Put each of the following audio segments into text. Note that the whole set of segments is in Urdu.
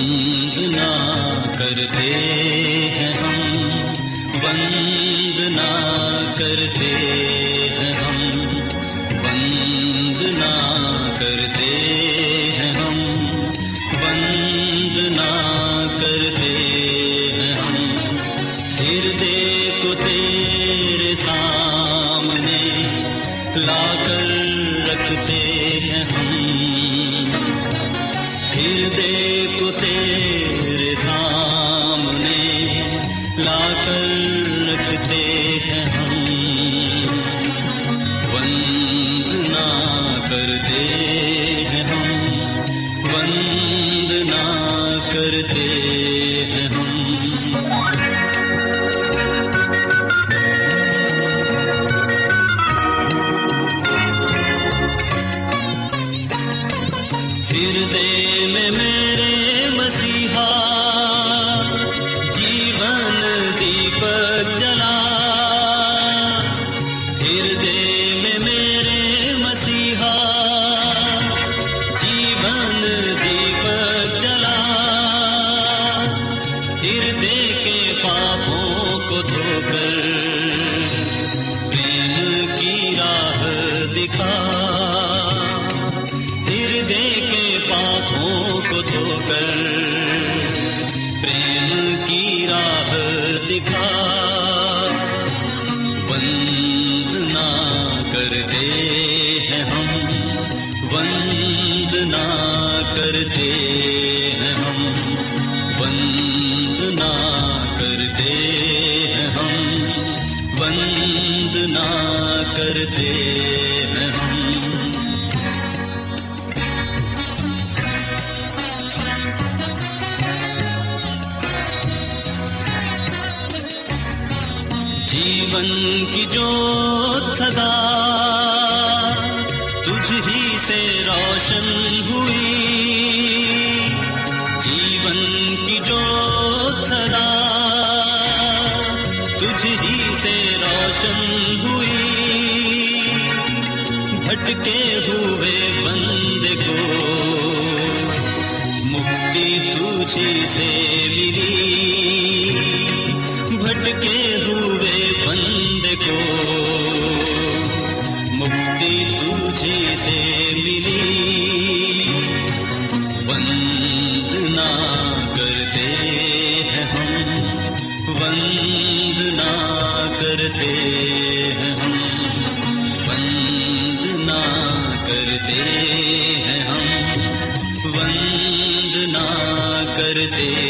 وندنا کرتے ہیں ہم وندنا کرتے ہیں ہم وندنا کرتے کو جیون کی جو سدا تجھ ہی سے روشن ہوئی جیون کی جو سدا تجھ ہی سے روشن ہوئی بھٹکے ہوئے بند کو مکتی تجھی سے وندنا کرتے۔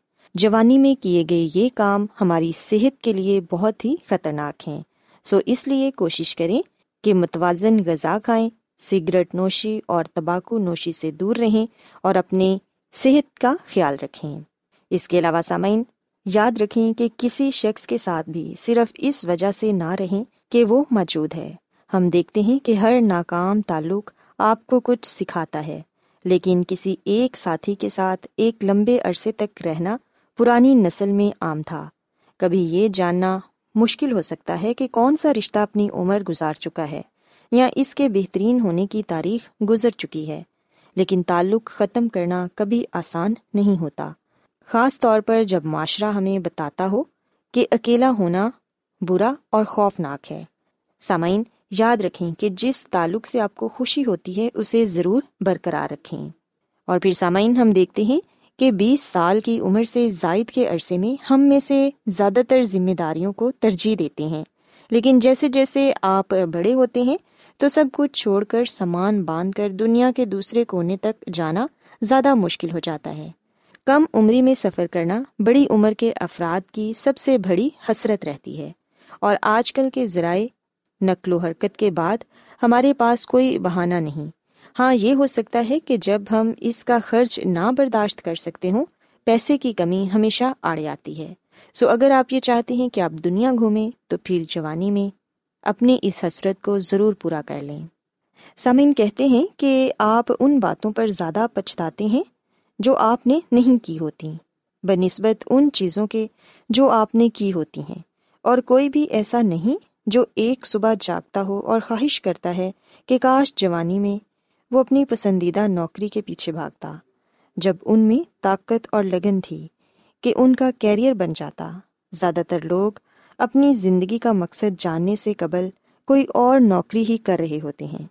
جوانی میں کیے گئے یہ کام ہماری صحت کے لیے بہت ہی خطرناک ہیں۔ سو اس لیے کوشش کریں کہ متوازن غذا کھائیں، سگریٹ نوشی اور تمباکو نوشی سے دور رہیں اور اپنے صحت کا خیال رکھیں۔ اس کے علاوہ سامعین، یاد رکھیں کہ کسی شخص کے ساتھ بھی صرف اس وجہ سے نہ رہیں کہ وہ موجود ہے۔ ہم دیکھتے ہیں کہ ہر ناکام تعلق آپ کو کچھ سکھاتا ہے، لیکن کسی ایک ساتھی کے ساتھ ایک لمبے عرصے تک رہنا پرانی نسل میں عام تھا۔ کبھی یہ جاننا مشکل ہو سکتا ہے کہ کون سا رشتہ اپنی عمر گزار چکا ہے یا اس کے بہترین ہونے کی تاریخ گزر چکی ہے، لیکن تعلق ختم کرنا کبھی آسان نہیں ہوتا۔ خاص طور پر جب معاشرہ ہمیں بتاتا ہو کہ اکیلا ہونا برا اور خوفناک ہے۔ سامعین، یاد رکھیں کہ جس تعلق سے آپ کو خوشی ہوتی ہے، اسے ضرور برقرار رکھیں۔ اور پھر سامعین، ہم دیکھتے ہیں کہ بیس سال کی عمر سے زائد کے عرصے میں ہم میں سے زیادہ تر ذمہ داریوں کو ترجیح دیتے ہیں۔ لیکن جیسے جیسے آپ بڑے ہوتے ہیں، تو سب کچھ چھوڑ کر سامان باندھ کر دنیا کے دوسرے کونے تک جانا زیادہ مشکل ہو جاتا ہے۔ کم عمری میں سفر کرنا بڑی عمر کے افراد کی سب سے بڑی حسرت رہتی ہے۔ اور آج کل کے ذرائع، نقل و حرکت کے بعد ہمارے پاس کوئی بہانہ نہیں۔ ہاں یہ ہو سکتا ہے کہ جب ہم اس کا خرچ نہ برداشت کر سکتے ہوں، پیسے کی کمی ہمیشہ آڑے آتی ہے۔ سو اگر آپ یہ چاہتے ہیں کہ آپ دنیا گھومیں، تو پھر جوانی میں اپنی اس حسرت کو ضرور پورا کر لیں۔ سامعین، کہتے ہیں کہ آپ ان باتوں پر زیادہ پچھتاتے ہیں جو آپ نے نہیں کی ہوتی۔ بہ نسبت ان چیزوں کے جو آپ نے کی ہوتی ہیں۔ اور کوئی بھی ایسا نہیں جو ایک صبح جاگتا ہو اور خواہش کرتا ہے کہ کاش جوانی میں وہ اپنی پسندیدہ نوکری کے پیچھے بھاگتا، جب ان میں طاقت اور لگن تھی کہ ان کا کیریئر بن جاتا۔ زیادہ تر لوگ اپنی زندگی کا مقصد جاننے سے قبل کوئی اور نوکری ہی کر رہے ہوتے ہیں۔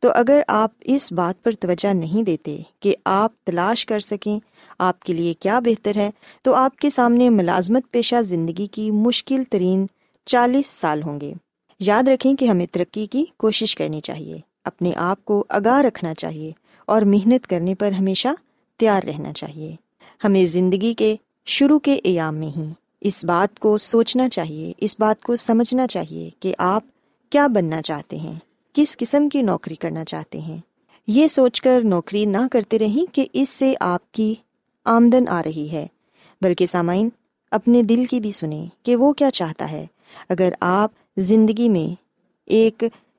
تو اگر آپ اس بات پر توجہ نہیں دیتے کہ آپ تلاش کر سکیں آپ کے لیے کیا بہتر ہے، تو آپ کے سامنے ملازمت پیشہ زندگی کی مشکل ترین چالیس سال ہوں گے۔ یاد رکھیں کہ ہمیں ترقی کی کوشش کرنی چاہیے۔ اپنے آپ کو آگاہ رکھنا چاہیے اور محنت کرنے پر ہمیشہ تیار رہنا چاہیے۔ ہمیں زندگی کے شروع کے ایام میں ہی اس بات کو سوچنا چاہیے، اس بات کو سمجھنا چاہیے کہ آپ کیا بننا چاہتے ہیں، کس قسم کی نوکری کرنا چاہتے ہیں۔ یہ سوچ کر نوکری نہ کرتے رہیں کہ اس سے آپ کی آمدن آ رہی ہے۔ بلکہ سامعین، اپنے دل کی بھی سنیں کہ وہ کیا چاہتا ہے۔ اگر آپ زندگی میں ایک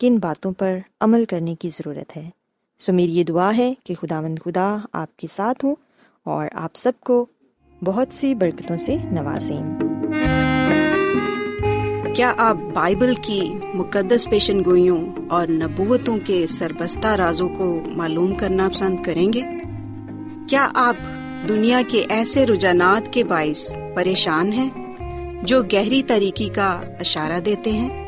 کن باتوں پر عمل کرنے کی ضرورت ہے۔ سو میری یہ دعا ہے کہ خدا مند خدا آپ کے ساتھ ہوں اور آپ سب کو بہت سی برکتوں سے نوازیں۔ کیا آپ بائبل کی مقدس پیشن گوئیوں اور نبوتوں کے سربستہ رازوں کو معلوم کرنا پسند کریں گے؟ کیا آپ دنیا کے ایسے رجحانات کے باعث پریشان ہیں جو گہری طریقے کا اشارہ دیتے ہیں؟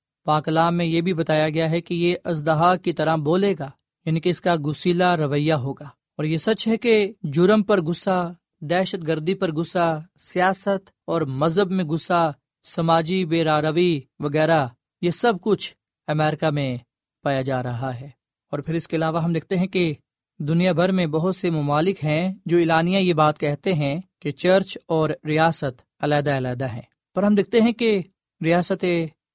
پاکلام میں یہ بھی بتایا گیا ہے کہ یہ ازدہا کی طرح بولے گا یعنی کہ اس کا گسیلا رویہ ہوگا۔ اور یہ سچ ہے کہ جرم پر غصہ، دہشت گردی پر غصہ، سیاست اور مذہب میں غصہ، سماجی بے روی وغیرہ، یہ سب کچھ امریکہ میں پایا جا رہا ہے۔ اور پھر اس کے علاوہ ہم دیکھتے ہیں کہ دنیا بھر میں بہت سے ممالک ہیں جو اعلانیہ یہ بات کہتے ہیں کہ چرچ اور ریاست علیحدہ علیحدہ ہیں۔ پر ہم دیکھتے ہیں کہ ریاست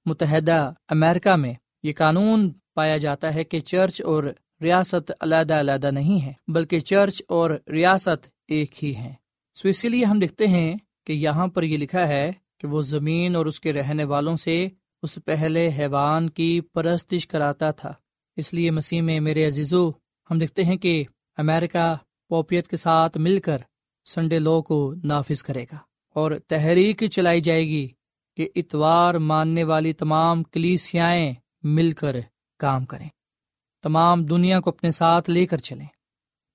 متحدہ امریکہ میں یہ قانون پایا جاتا ہے کہ چرچ اور ریاست علیحدہ علیحدہ نہیں ہے بلکہ چرچ اور ریاست ایک ہی ہے سو اسی لیے ہم دیکھتے ہیں کہ یہاں پر یہ لکھا ہے کہ وہ زمین اور اس کے رہنے والوں سے اس پہلے حیوان کی پرستش کراتا تھا۔ اس لیے مسیح میں میرے عزیزو، ہم دیکھتے ہیں کہ امریکہ پوپیت کے ساتھ مل کر سنڈے لو کو نافذ کرے گا اور تحریک چلائی جائے گی کہ اتوار ماننے والی تمام کلیسیائیں مل کر کام کریں۔ تمام دنیا کو اپنے ساتھ لے کر چلیں۔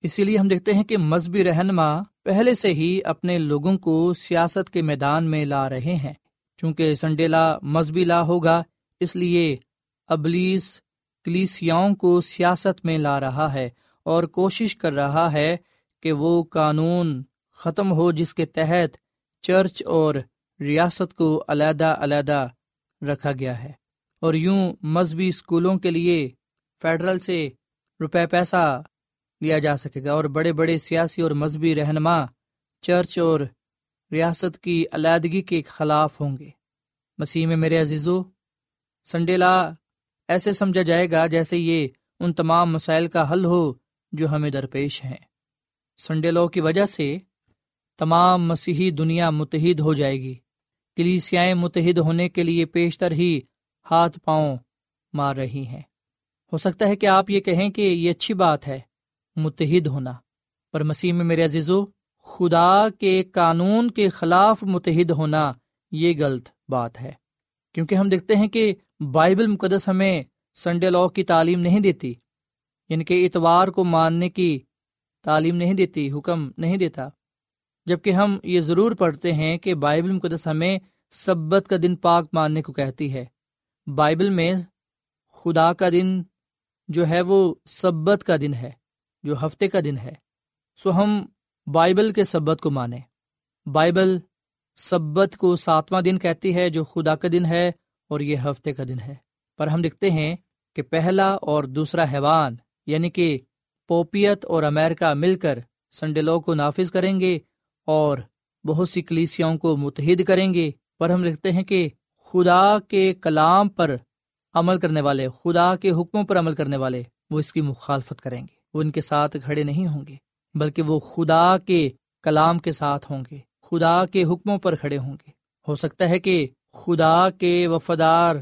اسی لیے ہم دیکھتے ہیں کہ مذہبی رہنما پہلے سے ہی اپنے لوگوں کو سیاست کے میدان میں لا رہے ہیں۔ چونکہ سنڈے لا مذہبی لا ہوگا، اس لیے ابلیس کلیسیاؤں کو سیاست میں لا رہا ہے اور کوشش کر رہا ہے کہ وہ قانون ختم ہو جس کے تحت چرچ اور ریاست کو علیحدہ علیحدہ رکھا گیا ہے۔ اور یوں مذہبی اسکولوں کے لیے فیڈرل سے روپے پیسہ لیا جا سکے گا۔ اور بڑے بڑے سیاسی اور مذہبی رہنما چرچ اور ریاست کی علیحدگی کے خلاف ہوں گے۔ مسیح میں میرے عزیزو سنڈیلا ایسے سمجھا جائے گا جیسے یہ ان تمام مسائل کا حل ہو جو ہمیں درپیش ہیں۔ سنڈے لو کی وجہ سے تمام مسیحی دنیا متحد ہو جائے گی۔ کلیسیائیں متحد ہونے کے لیے پیشتر ہی ہاتھ پاؤں مار رہی ہیں۔ ہو سکتا ہے کہ آپ یہ کہیں کہ یہ اچھی بات ہے، متحد ہونا۔ پر مسیح میں میرے عزیزو، خدا کے قانون کے خلاف متحد ہونا یہ غلط بات ہے۔ کیونکہ ہم دیکھتے ہیں کہ بائبل مقدس ہمیں سنڈے لا کی تعلیم نہیں دیتی یعنی کہ اتوار کو ماننے کی تعلیم نہیں دیتی، حکم نہیں دیتا۔ جبکہ ہم یہ ضرور پڑھتے ہیں کہ بائبل مقدس ہمیں سبت کا دن پاک ماننے کو کہتی ہے۔ بائبل میں خدا کا دن جو ہے وہ سبت کا دن ہے، جو ہفتے کا دن ہے۔ سو ہم بائبل کے سبت کو مانیں۔ بائبل سبت کو ساتواں دن کہتی ہے، جو خدا کا دن ہے اور یہ ہفتے کا دن ہے۔ پر ہم دیکھتے ہیں کہ پہلا اور دوسرا حیوان یعنی کہ پوپیت اور امیرکا مل کر سنڈے لو کو نافذ کریں گے اور بہت سی کلیسیاں کو متحد کریں گے۔ پر ہم لکھتے ہیں کہ خدا کے کلام پر عمل کرنے والے، خدا کے حکموں پر عمل کرنے والے، وہ اس کی مخالفت کریں گے۔ وہ ان کے ساتھ کھڑے نہیں ہوں گے، بلکہ وہ خدا کے کلام کے ساتھ ہوں گے، خدا کے حکموں پر کھڑے ہوں گے۔ ہو سکتا ہے کہ خدا کے وفادار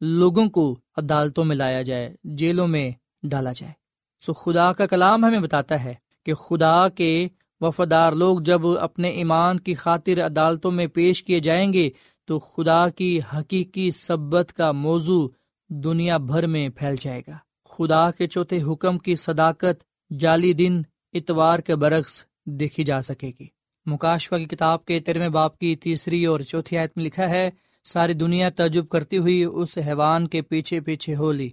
لوگوں کو عدالتوں میں لایا جائے، جیلوں میں ڈالا جائے۔ سو خدا کا کلام ہمیں بتاتا ہے کہ خدا کے وفادار لوگ جب اپنے ایمان کی خاطر عدالتوں میں پیش کیے جائیں گے تو خدا کی حقیقی سبت کا موضوع دنیا بھر میں پھیل جائے گا۔ خدا کے چوتھے حکم کی صداقت جعلی دن اتوار کے برعکس دیکھی جا سکے گی۔ مکاشفہ کی کتاب کے تیرہویں باپ کی تیسری اور چوتھی آیت میں لکھا ہے، ساری دنیا تعجب کرتی ہوئی اس حیوان کے پیچھے پیچھے ہو لی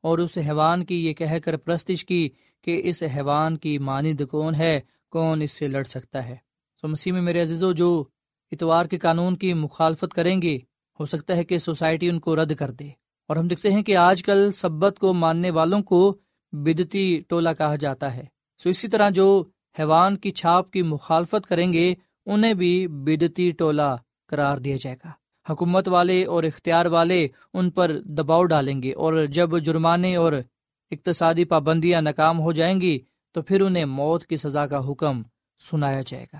اور اس حیوان کی یہ کہہ کر پرستش کی کہ اس حیوان کی مانند کون ہے کون اس سے لڑ سکتا ہے۔ سو مسیح میں میرے عزیزو، جو اتوار کے قانون کی مخالفت کریں گے، ہو سکتا ہے کہ سوسائٹی ان کو رد کر دے۔ اور ہم دیکھتے ہیں کہ آج کل سبت کو ماننے والوں کو بدتی ٹولہ کہا جاتا ہے۔ سو اسی طرح جو حیوان کی چھاپ کی مخالفت کریں گے، انہیں بھی بدتی ٹولہ قرار دیا جائے گا۔ حکومت والے اور اختیار والے ان پر دباؤ ڈالیں گے اور جب جرمانے اور اقتصادی پابندیاں ناکام ہو جائیں گی تو پھر انہیں موت کی سزا کا حکم سنایا جائے گا۔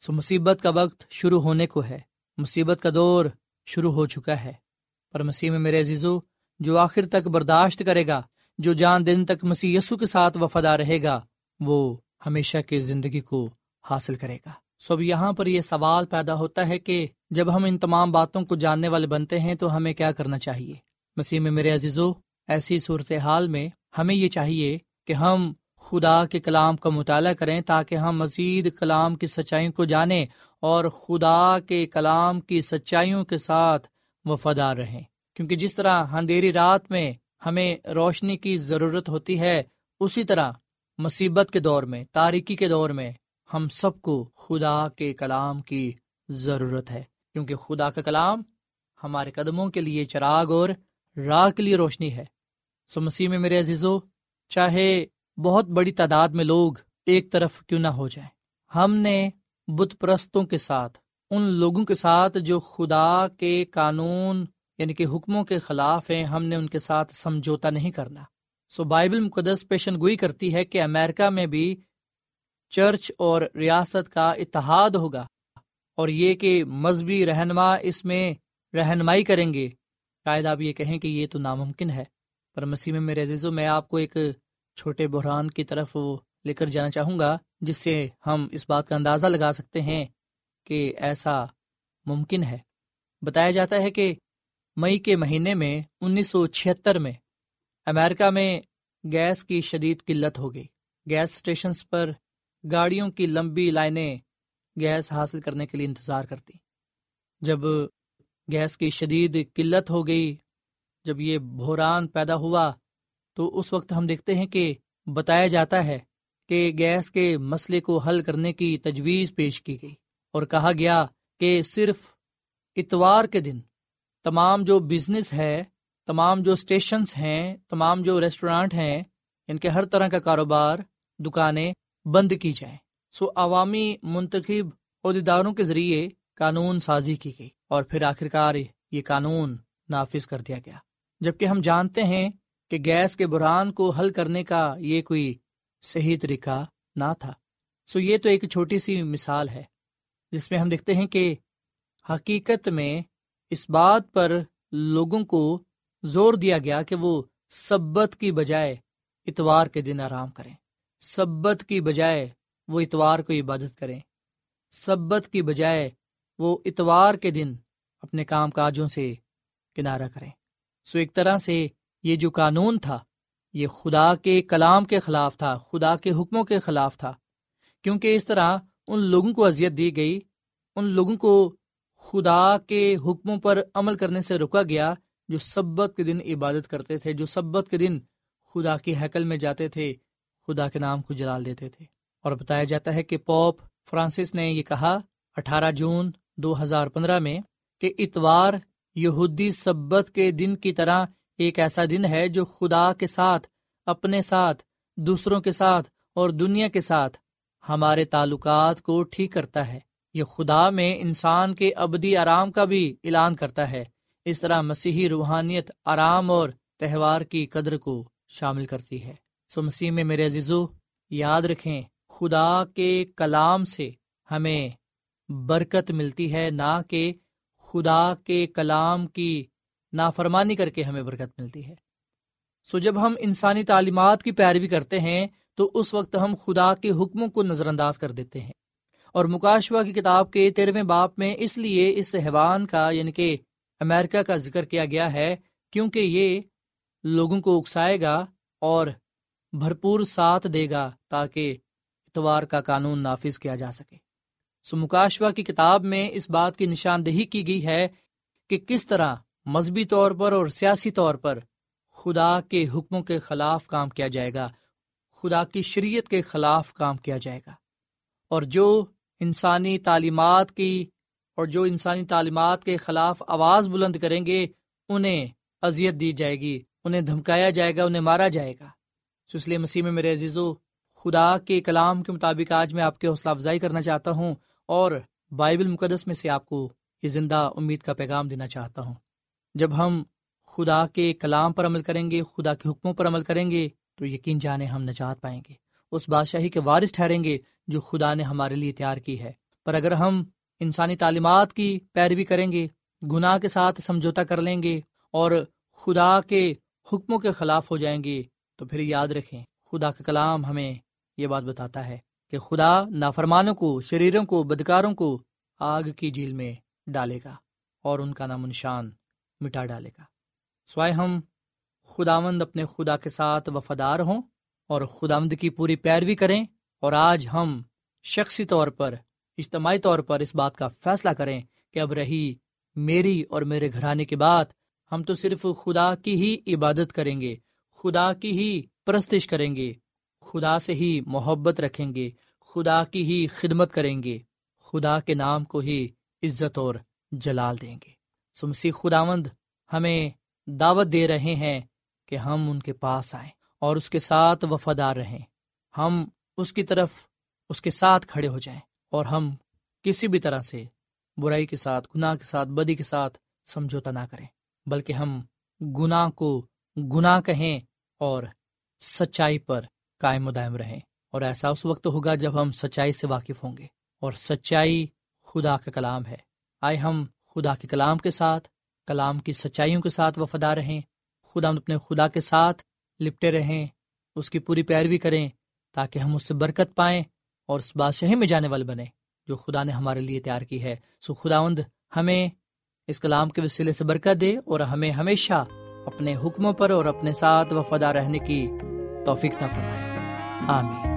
سو مصیبت کا وقت شروع ہونے کو ہے۔ مصیبت کا دور شروع ہو چکا ہے۔ پر مسیح میں میرے عزیزو، جو آخر تک برداشت کرے گا، جو جان دن تک مسیح یسو کے ساتھ وفادہ رہے گا، وہ ہمیشہ کی زندگی کو حاصل کرے گا۔ سو اب یہاں پر یہ سوال پیدا ہوتا ہے کہ جب ہم ان تمام باتوں کو جاننے والے بنتے ہیں تو ہمیں کیا کرنا چاہیے؟ مسیح میں میرے عزیزو، ایسی صورت حال میں ہمیں یہ چاہیے کہ ہم خدا کے کلام کا مطالعہ کریں تاکہ ہم مزید کلام کی سچائیوں کو جانیں اور خدا کے کلام کی سچائیوں کے ساتھ وفادار رہیں۔ کیونکہ جس طرح اندھیری رات میں ہمیں روشنی کی ضرورت ہوتی ہے، اسی طرح مصیبت کے دور میں، تاریکی کے دور میں ہم سب کو خدا کے کلام کی ضرورت ہے۔ کیونکہ خدا کا کلام ہمارے قدموں کے لیے چراغ اور راہ کے لیے روشنی ہے۔ سو مسیح میں میرے عزیزو، چاہے بہت بڑی تعداد میں لوگ ایک طرف کیوں نہ ہو جائیں۔ ہم نے بت پرستوں کے ساتھ، ان لوگوں کے ساتھ جو خدا کے قانون یعنی کہ حکموں کے خلاف ہیں، ہم نے ان کے ساتھ سمجھوتا نہیں کرنا۔ سو بائبل مقدس پیشن گوئی کرتی ہے کہ امریکہ میں بھی چرچ اور ریاست کا اتحاد ہوگا اور یہ کہ مذہبی رہنما اس میں رہنمائی کریں گے۔ شاید آپ یہ کہیں کہ یہ تو ناممکن ہے، پر مسیح میں میرے عزیزو، میں آپ کو ایک چھوٹے بحران کی طرف لے کر جانا چاہوں گا، جس سے ہم اس بات کا اندازہ لگا سکتے ہیں کہ ایسا ممکن ہے۔ بتایا جاتا ہے کہ مئی کے مہینے میں انیس سو چھہتر میں امریکہ میں گیس کی شدید قلت ہو گئی۔ گیس اسٹیشنس پر گاڑیوں کی لمبی لائنیں گیس حاصل کرنے کے لیے انتظار کرتی۔ جب گیس کی شدید قلت ہو گئی، جب یہ بحران پیدا ہوا تو اس وقت ہم دیکھتے ہیں کہ بتایا جاتا ہے کہ گیس کے مسئلے کو حل کرنے کی تجویز پیش کی گئی اور کہا گیا کہ صرف اتوار کے دن تمام جو بزنس ہے، تمام جو اسٹیشنس ہیں، تمام جو ریسٹورانٹ ہیں یعنی ان کے ہر طرح کا کاروبار، دکانیں بند کی جائیں۔ سو عوامی منتخب عہدیداروں کے ذریعے قانون سازی کی گئی اور پھر آخرکار یہ قانون نافذ کر دیا گیا۔ جبکہ ہم جانتے ہیں کہ گیس کے برہان کو حل کرنے کا یہ کوئی صحیح طریقہ نہ تھا۔ سو یہ تو ایک چھوٹی سی مثال ہے، جس میں ہم دیکھتے ہیں کہ حقیقت میں اس بات پر لوگوں کو زور دیا گیا کہ وہ سبت کی بجائے اتوار کے دن آرام کریں۔ سبت کی بجائے وہ اتوار کو عبادت کریں۔ سبت کی بجائے وہ اتوار کے دن اپنے کام کاجوں سے کنارہ کریں۔ سو ایک طرح سے یہ جو قانون تھا، یہ خدا کے کلام کے خلاف تھا، خدا کے حکموں کے خلاف تھا۔ کیونکہ اس طرح ان لوگوں کو اذیت دی گئی، ان لوگوں کو خدا کے حکموں پر عمل کرنے سے روکا گیا جو سبت کے دن عبادت کرتے تھے، جو سبت کے دن خدا کی حقل میں جاتے تھے، خدا کے نام کو جلال دیتے تھے۔ اور بتایا جاتا ہے کہ پوپ فرانسس نے یہ کہا اٹھارہ جون دو ہزار پندرہ میں کہ اتوار یہودی سبت کے دن کی طرح ایک ایسا دن ہے جو خدا کے ساتھ، اپنے ساتھ، دوسروں کے ساتھ اور دنیا کے ساتھ ہمارے تعلقات کو ٹھیک کرتا ہے۔ یہ خدا میں انسان کے ابدی آرام کا بھی اعلان کرتا ہے۔ اس طرح مسیحی روحانیت آرام اور تہوار کی قدر کو شامل کرتی ہے۔ سو مسیح میں میرے عزیزو، یاد رکھیں، خدا کے کلام سے ہمیں برکت ملتی ہے، نہ کہ خدا کے کلام کی نافرمانی کر کے ہمیں برکت ملتی ہے۔ سو جب ہم انسانی تعلیمات کی پیروی کرتے ہیں، تو اس وقت ہم خدا کے حکموں کو نظر انداز کر دیتے ہیں۔ اور مکاشوا کی کتاب کے تیرہویں باپ میں اس لیے اس حیوان کا یعنی کہ امریکہ کا ذکر کیا گیا ہے، کیونکہ یہ لوگوں کو اکسائے گا اور بھرپور ساتھ دے گا تاکہ اتوار کا قانون نافذ کیا جا سکے۔ سو مکاشوا کی کتاب میں اس بات کی نشاندہی کی گئی ہے کہ کس طرح مذہبی طور پر اور سیاسی طور پر خدا کے حکموں کے خلاف کام کیا جائے گا، خدا کی شریعت کے خلاف کام کیا جائے گا۔ اور جو انسانی تعلیمات کی، اور جو انسانی تعلیمات کے خلاف آواز بلند کریں گے، انہیں اذیت دی جائے گی، انہیں دھمکایا جائے گا، انہیں مارا جائے گا۔ سسلی مسیح میں میرے عزیز و خدا کے کلام کے مطابق آج میں آپ کے حوصلہ افزائی کرنا چاہتا ہوں اور بائبل مقدس میں سے آپ کو یہ زندہ امید کا پیغام دینا چاہتا ہوں۔ جب ہم خدا کے کلام پر عمل کریں گے، خدا کے حکموں پر عمل کریں گے، تو یقین جانے ہم نجات پائیں گے۔ اس بادشاہی کے وارث ٹھہریں گے جو خدا نے ہمارے لیے تیار کی ہے۔ پر اگر ہم انسانی تعلیمات کی پیروی کریں گے، گناہ کے ساتھ سمجھوتا کر لیں گے اور خدا کے حکموں کے خلاف ہو جائیں گے، تو پھر یاد رکھیں، خدا کا کلام ہمیں یہ بات بتاتا ہے کہ خدا نافرمانوں کو، شریروں کو، بدکاروں کو آگ کی جھیل میں ڈالے گا اور ان کا نام نشان مٹا ڈالے گا۔ سوائے ہم خدا مند اپنے خدا کے ساتھ وفادار ہوں اور خدا مند کی پوری پیروی کریں اور آج ہم شخصی طور پر، اجتماعی طور پر اس بات کا فیصلہ کریں کہ اب رہی میری اور میرے گھرانے کے بعد ہم تو صرف خدا کی ہی عبادت کریں گے، خدا کی ہی پرستش کریں گے، خدا سے ہی محبت رکھیں گے، خدا کی ہی خدمت کریں گے، خدا کے نام کو ہی عزت اور جلال دیں گے۔ سمسی خداوند ہمیں دعوت دے رہے ہیں کہ ہم ان کے پاس آئیں اور اس کے ساتھ وفادار رہیں۔ ہم اس کی طرف، اس کے ساتھ کھڑے ہو جائیں اور ہم کسی بھی طرح سے برائی کے ساتھ، گناہ کے ساتھ، بدی کے ساتھ سمجھوتا نہ کریں، بلکہ ہم گناہ کو گناہ کہیں اور سچائی پر قائم و دائم رہیں۔ اور ایسا اس وقت ہوگا جب ہم سچائی سے واقف ہوں گے اور سچائی خدا کا کلام ہے۔ آئے ہم خدا کے کلام کے ساتھ، کلام کی سچائیوں کے ساتھ وفادار رہیں۔ خدا اپنے خدا کے ساتھ لپٹے رہیں، اس کی پوری پیروی کریں تاکہ ہم اس سے برکت پائیں اور اس بادشاہی میں جانے والے بنے جو خدا نے ہمارے لیے تیار کی ہے۔ سو خداوند ہمیں اس کلام کے وسیلے سے برکت دے اور ہمیں ہمیشہ اپنے حکموں پر اور اپنے ساتھ وفادہ رہنے کی توفیق تھا فرمائے۔ آمین۔